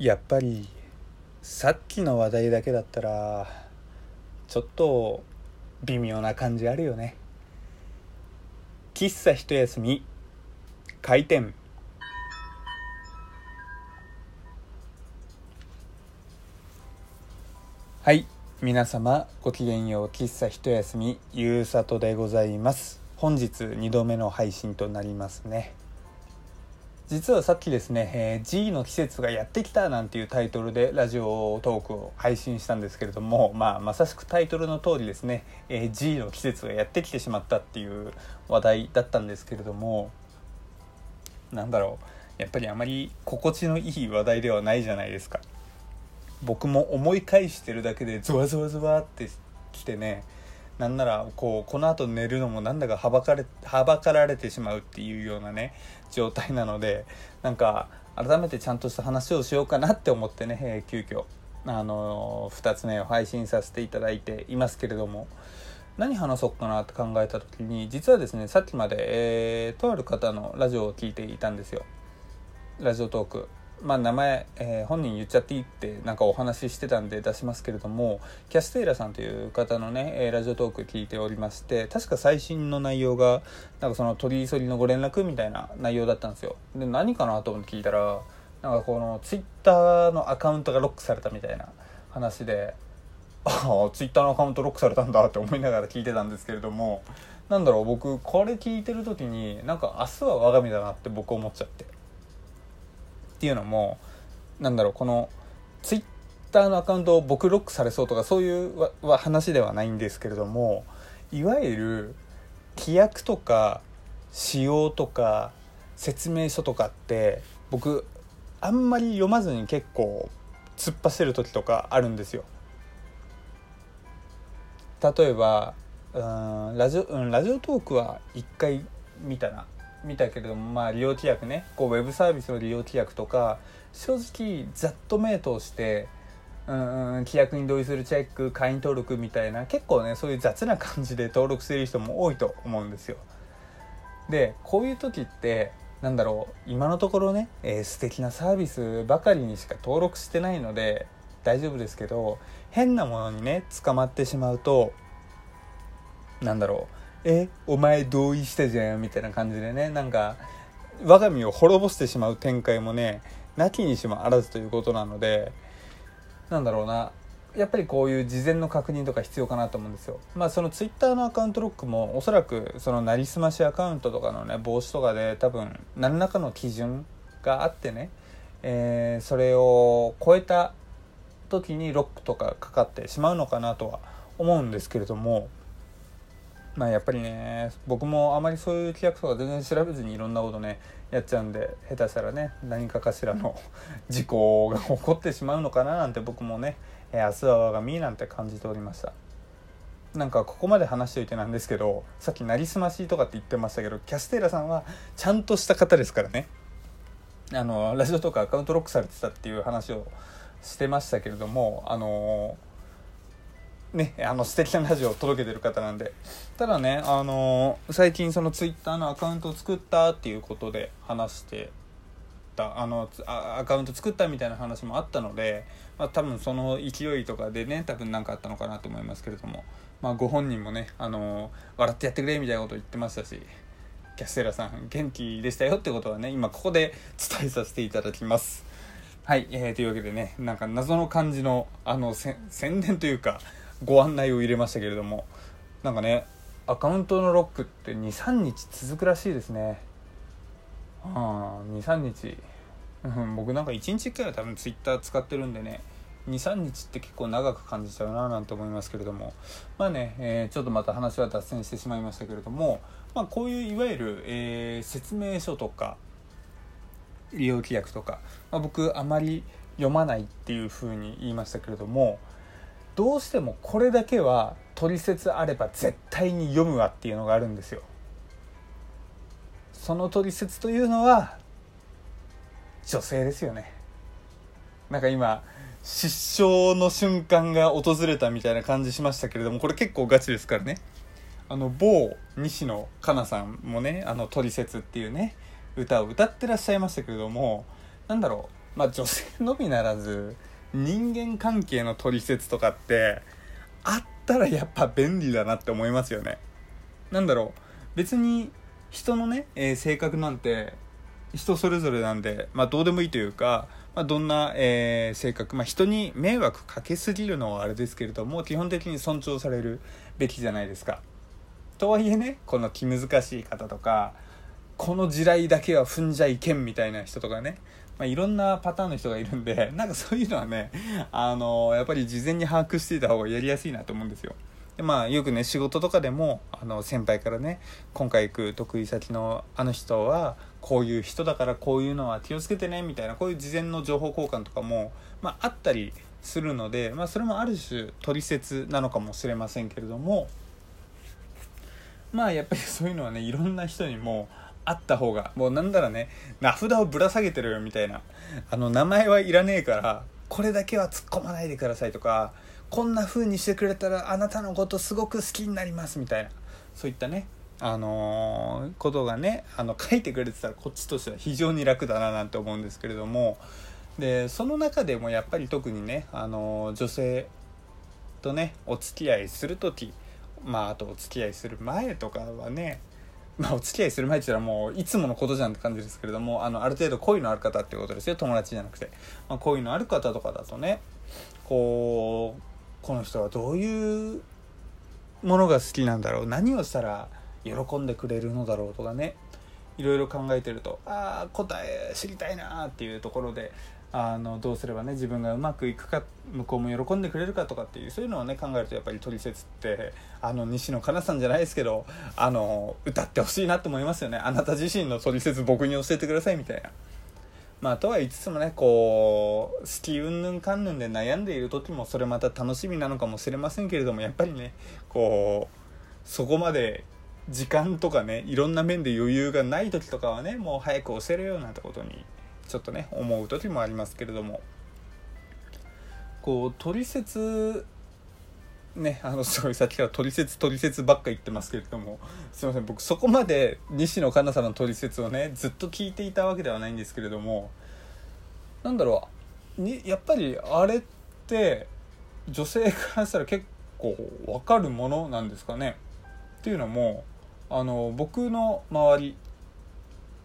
やっぱりさっきの話題だけだったらちょっと微妙な感じあるよね。喫茶一休み開店。はい皆様ごきげんよう喫茶一休みゆうさとでございます。本日2度目の配信となりますね。実はさっきですね、えー、G の季節がやってきたなんていうタイトルでラジオトークを配信したんですけれども、まあ、まさしくタイトルの通りですね、えー、G の季節がやってきてしまったっていう話題だったんですけれどもなんだろうやっぱりあまり心地のいい話題ではないじゃないですか。僕も思い返してるだけでゾワゾワゾワってきてねなんならこうこのあと寝るのもなんだかはばかれはばかられてしまうっていうようなね状態なのでなんか改めてちゃんとした話をしようかなって思ってね、えー、急遽あのー、2つ目を配信させていただいていますけれども。何話そうかなって考えた時に実はですねさっきまで、えー、とある方のラジオを聴いていたんですよ。ラジオトーク。まあ、名前、えー、本人言っちゃっていいってなんかお話ししてたんで出しますけれどもキャステイラさんという方のね、ラジオトーク聞いておりまして確か最新の内容がなんかその取り急ぎのご連絡みたいな内容だったんですよで何かなと思って聞いたらなんかこのツイッターのアカウントがロックされたみたいな話でああツイッターのアカウントロックされたんだって思いながら聞いてたんですけれどもなんだろう僕これ聞いてる時になんか明日は我が身だなって僕思っちゃって。っていうのもなんだろうこのツイッターのアカウントを僕ロックされそうとかそういう話ではないんですけれどもいわゆる規約とか仕様とか説明書とかって僕あんまり読まずに結構突っ走る時とかあるんですよ。例えばうんラジオ、うん、ラジオトークは1回見たな見たけれども、まあ、利用規約ねこうウェブサービスの利用規約とか正直ざっと目通してうん規約に同意するチェック会員登録みたいな結構ねそういう雑な感じで登録してる人も多いと思うんですよ。でこういう時ってなんだろう今のところね、えー、素敵なサービスばかりにしか登録してないので大丈夫ですけど変なものにね捕まってしまうとなんだろうえお前同意したじゃんみたいな感じでねなんか我が身を滅ぼしてしまう展開もねなきにしもあらずということなのでなんだろうなやっぱりこういう事前の確認とか必要かなと思うんですよ。まあそのツイッターのアカウントロックもおそらくそのなりすましアカウントとかのね防止とかで多分何らかの基準があってね、えー、それを超えた時にロックとかかかってしまうのかなとは思うんですけれどもまあやっぱりね僕もあまりそういう規約とか全然調べずにいろんなことねやっちゃうんで下手したらね何かかしらの 事故が起こってしまうのかななんて僕もねえ明日は我が身なんて感じておりました。なんかここまで話しておいてなんですけどさっきなりすましとかって言ってましたけどキャステーラさんはちゃんとした方ですからね。あのラジオとかアカウントロックされてたっていう話をしてましたけれどもあのーね、あの素敵なラジオを届けてる方なんでただね、あのー、最近そのツイッターのアカウントを作ったっていうことで話してたあのアカウント作ったみたいな話もあったので、まあ、多分その勢いとかでね多分何かあったのかなと思いますけれども、まあ、ご本人もね、あのー、笑ってやってくれみたいなこと言ってましたしキャステラさん元気でしたよってことはね今ここで伝えさせていただきます。はい、えー、というわけでねなんか謎の感じのあの宣伝というかご案内を入れましたけれどもなんかねアカウントのロックって23日続くらしいですね。23日、うん、僕なんか1日1回は多分 Twitter 使ってるんでね23日って結構長く感じちゃうななんて思いますけれども。まあね、えー、ちょっとまた話は脱線してしまいましたけれども、まあ、こういういわゆる、えー、説明書とか利用規約とか、まあ、僕あまり読まないっていうふうに言いましたけれどもどうしてもこれだけは取説あれば絶対に読むわっていうのがあるんですよ。その取説というのは女性ですよね。なんか今失笑の瞬間が訪れたみたいな感じしましたけれどもこれ結構ガチですからね。あの某西野カナさんもね「あのトリセツ」っていうね歌を歌ってらっしゃいましたけれどもなんだろうまあ女性のみならず人間関係の取説とかってあったらやっぱ便利だなって思いますよね。なんだろう別に人のね、えー、性格なんて人それぞれなんで、まあ、どうでもいいというか、まあ、どんな、えー、性格、まあ、人に迷惑かけすぎるのはあれですけれども基本的に尊重されるべきじゃないですか。とはいえねこの気難しい方とかこの地雷だけは踏んじゃいけんみたいな人とかね、まあ、いろんなパターンの人がいるんで なんかそういうのはねあのやっぱり事前に把握していた方がやりやすいなと思うんですよ。でまあよくね仕事とかでもあの先輩からね今回行く得意先のあの人はこういう人だからこういうのは気をつけてねみたいなこういう事前の情報交換とかも、まあ、あったりするので、まあ、それもある種取説なのかもしれませんけれどもまあやっぱりそういうのはねいろんな人にもあった方がもうなんだらね名札をぶら下げてるよみたいなあの名前はいらねえからこれだけは突っ込まないでくださいとかこんな風にしてくれたらあなたのことすごく好きになりますみたいなそういったねあのー、ことがねあの書いてくれてたらこっちとしては非常に楽だななんて思うんですけれどもでその中でもやっぱり特にね、あのー、女性とねお付き合いする時まああとお付き合いする前とかはねまあお付き合いする前って言ったらもういつものことじゃんって感じですけれどもあのある程度恋のある方ってことですよ。友達じゃなくて、まあ、恋のある方とかだとねこうこの人はどういうものが好きなんだろう。何をしたら喜んでくれるのだろうとかね。いろいろ考えてるとああ答え知りたいなっていうところであのどうすればね自分がうまくいくか向こうも喜んでくれるかとかっていうそういうのをね考えるとやっぱり「トリセツ」ってあの西野カナさんじゃないですけどあの歌ってほしいなと思いますよねあなた自身のトリセツ僕に教えてくださいみたいな。まあ、とは言いつつもねこう好きうんぬんかんぬんで悩んでいる時もそれまた楽しみなのかもしれませんけれどもやっぱりねこうそこまで時間とかねいろんな面で余裕がない時とかはねもう早く教えるようなことにちょっとね思う時もありますけれども。こう取説ねあの すごいさっきから取説取説ばっか言ってますけれども。すいません僕そこまで西野カナさんの取説をねずっと聞いていたわけではないんですけれども。なんだろうにやっぱりあれって女性からしたら結構分かるものなんですかね？っていうのもあの僕の周り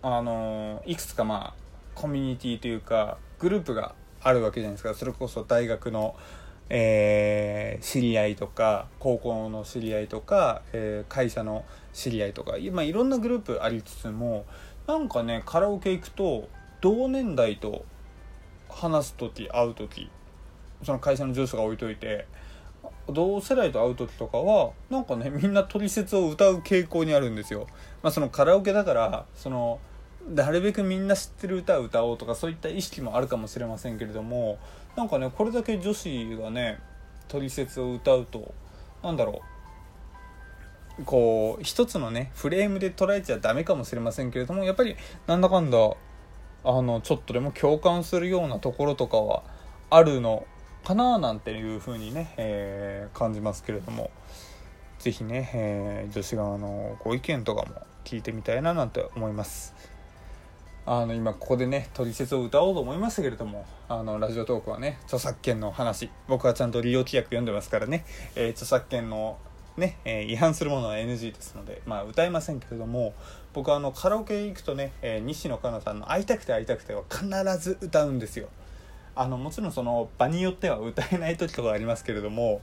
あのいくつかまあコミュニティというかグループがあるわけじゃないですかそれこそ大学の、えー、知り合いとか高校の知り合いとか、えー、会社の知り合いとか今いろんなグループありつつもなんかねカラオケ行くと同年代と話す時会う時その会社の上司が置いといて同世代と会う時とかはなんかねみんな取説を歌う傾向にあるんですよ。まあ、そのカラオケだからそのなるべくみんな知ってる歌を歌おうとかそういった意識もあるかもしれませんけれどもなんかねこれだけ女子がね取説を歌うとなんだろうこう一つのねフレームで捉えちゃダメかもしれませんけれどもやっぱりなんだかんだあのちょっとでも共感するようなところとかはあるのかななんていうふうにね、えー、感じますけれども是非ね、えー、女子側のご意見とかも聞いてみたいななんて思います。あの今ここでね取説を歌おうと思いましたけれどもあのラジオトークはね著作権の話。僕はちゃんと利用規約読んでますからね、えー、著作権のね、えー、違反するものは NG ですので、まあ、歌えませんけれども僕はあのカラオケ行くとね、えー、西野カナさんの「会いたくて会いたくて」は必ず歌うんですよ。あのもちろんその場によっては歌えない時とかありますけれども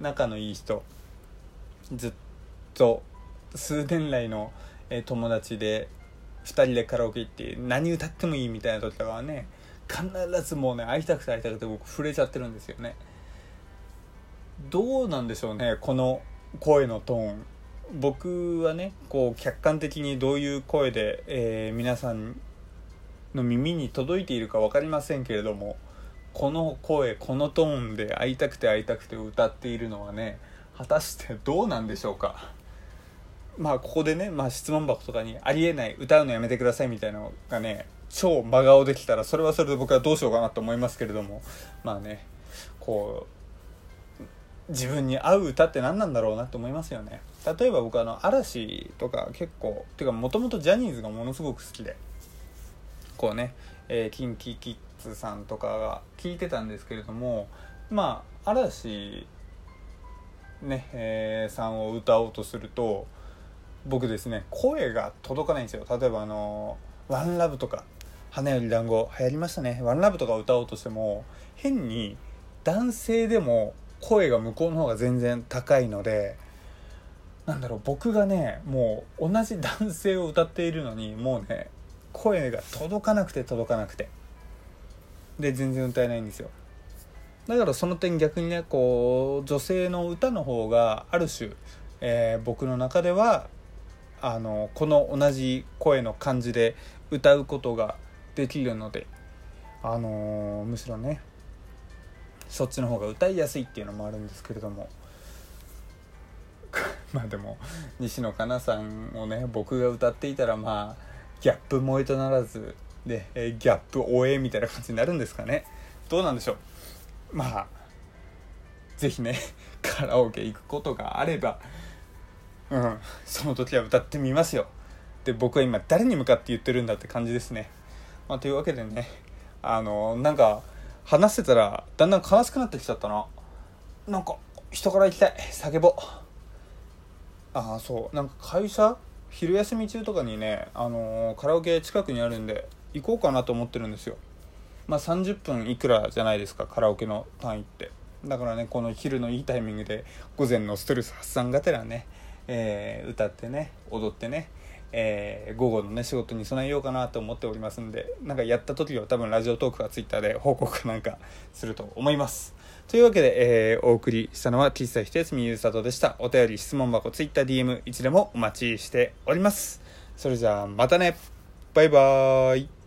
仲のいい人ずっと数年来の、友達で2人でカラオケ行って何歌ってもいいみたいな時とかはね必ずもうね会いたくて会いたくて僕震えちゃってるんですよね。どうなんでしょうねこの声のトーン。僕はねこう客観的にどういう声で、えー、皆さんの耳に届いているか分かりませんけれどもこの声このトーンで会いたくて会いたくて歌っているのはね果たしてどうなんでしょうか。まあここでね、まあ、質問箱とかにありえない歌うのやめてくださいみたいなのがね超真顔できたらそれはそれで僕はどうしようかなと思いますけれども。まあねこう自分に合う歌って何なんだろうなと思いますよね。例えば僕あの嵐とか結構ていうかもともとジャニーズがものすごく好きで。こうね、えー、キンキキッズさんとかが聞いてたんですけれどもまあ嵐ね、えー、さんを歌おうとすると僕ですね声が届かないんですよ。例えばあの「ワンラブとか「花より団子流行りましたね「ワンラブとか歌おうとしても変に男性でも声が向こうの方が全然高いのでなんだろう僕がねもう同じ男性を歌っているのにもうね声が届かなくて届かなくて。で全然歌えないんですよ。だからその点逆にねこう女性の歌の方がある種、えー、僕の中ではあのこの同じ声の感じで歌うことができるのであの、むしろねそっちの方が歌いやすいっていうのもあるんですけれども。まあでも西野カナさんをね僕が歌っていたらまあギャップ萌えとならずで、えギャップ応援みたいな感じになるんですかね。どうなんでしょう。まあ是非ねカラオケ行くことがあればうん。その時は歌ってみますよ。で僕は今誰に向かって言ってるんだって感じですね、まあ、というわけでねあのなんか話してたらだんだん悲しくなってきちゃったな。なんか人から行きたい。叫ぼう。ああそう。なんか会社昼休み中とかにね、あのー、カラオケ近くにあるんで行こうかなと思ってるんですよ。まあ30分いくらじゃないですかカラオケの単位って。だからねこの昼のいいタイミングで午前のストレス発散がてらね、えー、歌ってね踊ってねえー、午後のね仕事に備えようかなと思っておりますんでなんかやった時は多分ラジオトークが Twitter で報告かなんかすると思います。というわけで、えー、お送りしたのは喫茶ひとやすみゆうさとでした。お便り質問箱 TwitterDM いつでもお待ちしております。それじゃあまたね。バイバーイ。